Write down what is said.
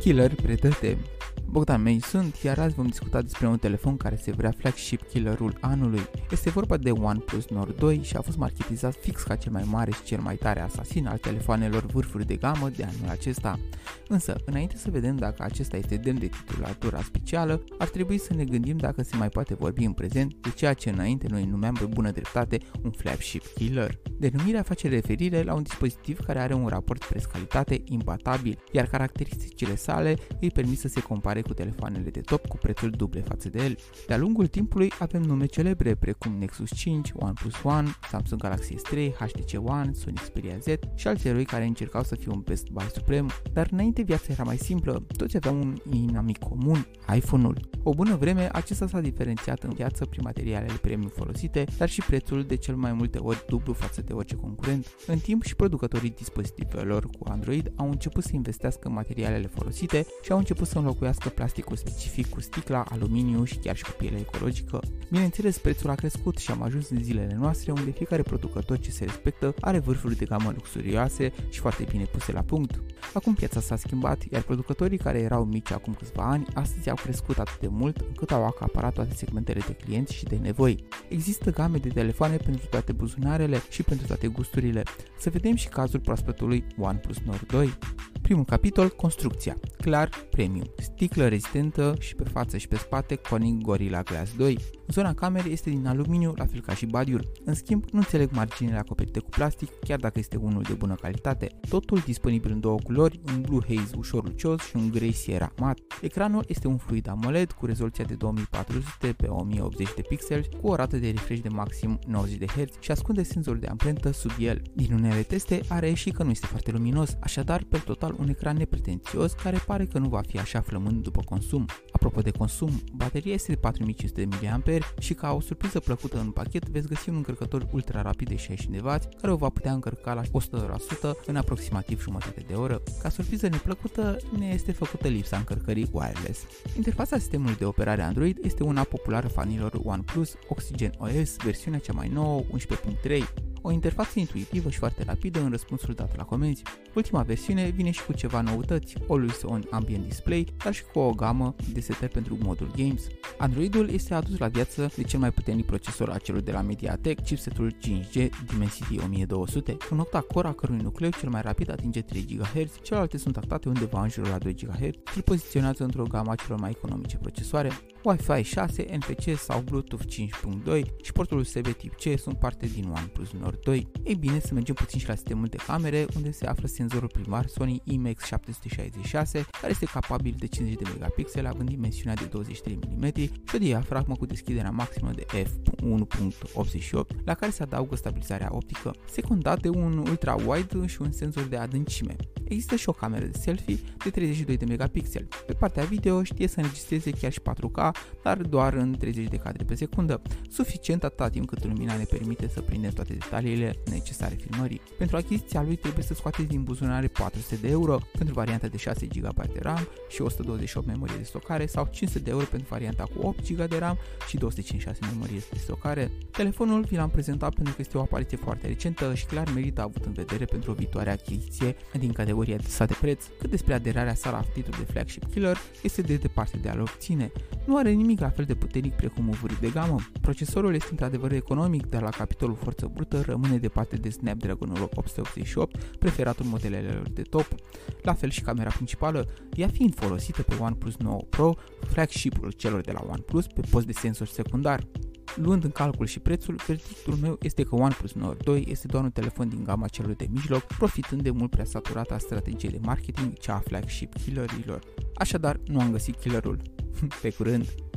Killer predate Bogdan Mei sunt, iar azi vom discuta despre un telefon care se vrea flagship killerul anului. Este vorba de OnePlus Nord 2 și a fost marketizat fix ca cel mai mare și cel mai tare asasin al telefoanelor vârfuri de gamă de anul acesta. Însă, înainte să vedem dacă acesta este demn de titulatura specială, ar trebui să ne gândim dacă se mai poate vorbi în prezent de ceea ce înainte noi numeam pe bună dreptate un flagship killer. Denumirea face referire la un dispozitiv care are un raport preț-calitate imbatabil, iar caracteristicile sale îi permit să se compare compare cu telefoanele de top cu prețuri duble față de el. De-a lungul timpului avem nume celebre precum Nexus 5, OnePlus One, Samsung Galaxy S3, HTC One, Sony Xperia Z și alți eroi care încercau să fie un best buy suprem, dar înainte viața era mai simplă, toți aveau un inamic comun, iPhone-ul. O bună vreme, acesta s-a diferențiat în viață prin materialele premium folosite, dar și prețul de cel mai multe ori dublu față de orice concurent. În timp și producătorii dispozitivelor cu Android au început să investească în materialele folosite și au început să înlocuiască înlocuiască plasticul specific cu sticla, aluminiu și chiar și cu piele ecologică. Bineînțeles, prețul a crescut și am ajuns în zilele noastre unde fiecare producător ce se respectă are vârfuri de gamă luxurioase și foarte bine puse la punct. Acum piața s-a schimbat, iar producătorii care erau mici acum câțiva ani, astăzi au crescut atât de mult încât au acaparat toate segmentele de clienți și de nevoi. Există game de telefoane pentru toate buzunarele și pentru toate gusturile. Să vedem și cazul proaspătului OnePlus Nord 2. Primul capitol, construcția. Clar, premium. Sticlă rezistentă și pe față și pe spate, Corning Gorilla Glass 2. Zona camerei este din aluminiu, la fel ca și badiul. În schimb, nu înțeleg marginile acoperite cu plastic, chiar dacă este unul de bună calitate. Totul disponibil în două culori, un blue haze ușor lucios și un grey sierra mat. Ecranul este un fluid AMOLED cu rezoluția de 2400 pe 1080 de pixeli, cu o rată de refresh de maxim 90 de Hz și ascunde senzorul de amprentă sub el. Din unele teste are și că nu este foarte luminos, așadar pe total un ecran nepretențios care pare că nu va fi așa flămând după consum. Apropo de consum, bateria este de 4500 mAh și ca o surpriză plăcută în pachet veți găsi un încărcător ultra rapid de 60W care o va putea încărca la 100% în aproximativ jumătate de oră. Ca surpriză neplăcută ne este făcută lipsa încărcării wireless. Interfața sistemului de operare Android este una populară fanilor OnePlus Oxygen OS, versiunea cea mai nouă 11.3 o interfață intuitivă și foarte rapidă în răspunsul dat la comenzi. Ultima versiune vine și cu ceva noutăți, Always On Ambient Display, dar și cu o gamă de setări pentru modul Games. Androidul este adus la viață de cel mai puternic procesor a celor de la Mediatek, chipsetul 5G Dimensity 1200, un octa-core a cărui nucleu cel mai rapid atinge 3 GHz, celelalte sunt actate undeva în jurul la 2 GHz și poziționează într-o gamă a celor mai economice procesoare. Wi-Fi 6, NFC sau Bluetooth 5.2 și portul USB tip C sunt parte din OnePlus Nord 2. Ei bine, să mergem puțin și la sistemul de camere, unde se află senzorul primar Sony IMX766, care este capabil de 50 de megapixeli, având dimensiunea de 23 mm și o diafragmă cu deschiderea maximă de f1.88, la care se adaugă stabilizarea optică, secundat de un ultra-wide și un senzor de adâncime. Există și o cameră de selfie de 32 de megapixeli. Pe partea video știe să înregistreze chiar și 4K, dar doar în 30 de cadre pe secundă, suficient atâta timp cât lumina ne permite să prindem toate detaliile necesare filmării. Pentru achiziția lui trebuie să scoateți din buzunare 400 de euro pentru varianta de 6 GB de RAM și 128 memorie de stocare sau 500 de euro pentru varianta cu 8 GB de RAM și 256 memorie de stocare. Telefonul vi l-am prezentat pentru că este o apariție foarte recentă și clar merită avut în vedere pentru o viitoare achiziție din categoria de sa de preț, cât despre aderarea sa la titlul de flagship killer este de departe de a-l obține. Nu are nimic la fel de puternic precum uvurii de gamă. Procesorul este într-adevăr economic, dar la capitolul forță brută rămâne departe de Snapdragon 888, preferatul modelelor de top. La fel și camera principală, ea fiind folosită pe OnePlus 9 Pro, flagship-ul celor de la OnePlus pe post de sensor secundar. Luând în calcul și prețul, verdictul meu este că OnePlus Nord 2 este doar un telefon din gama celor de mijloc, profitând de mult prea saturată a strategiei de marketing, cea a flagship killerilor. Așadar, nu am găsit killerul. Pe curând!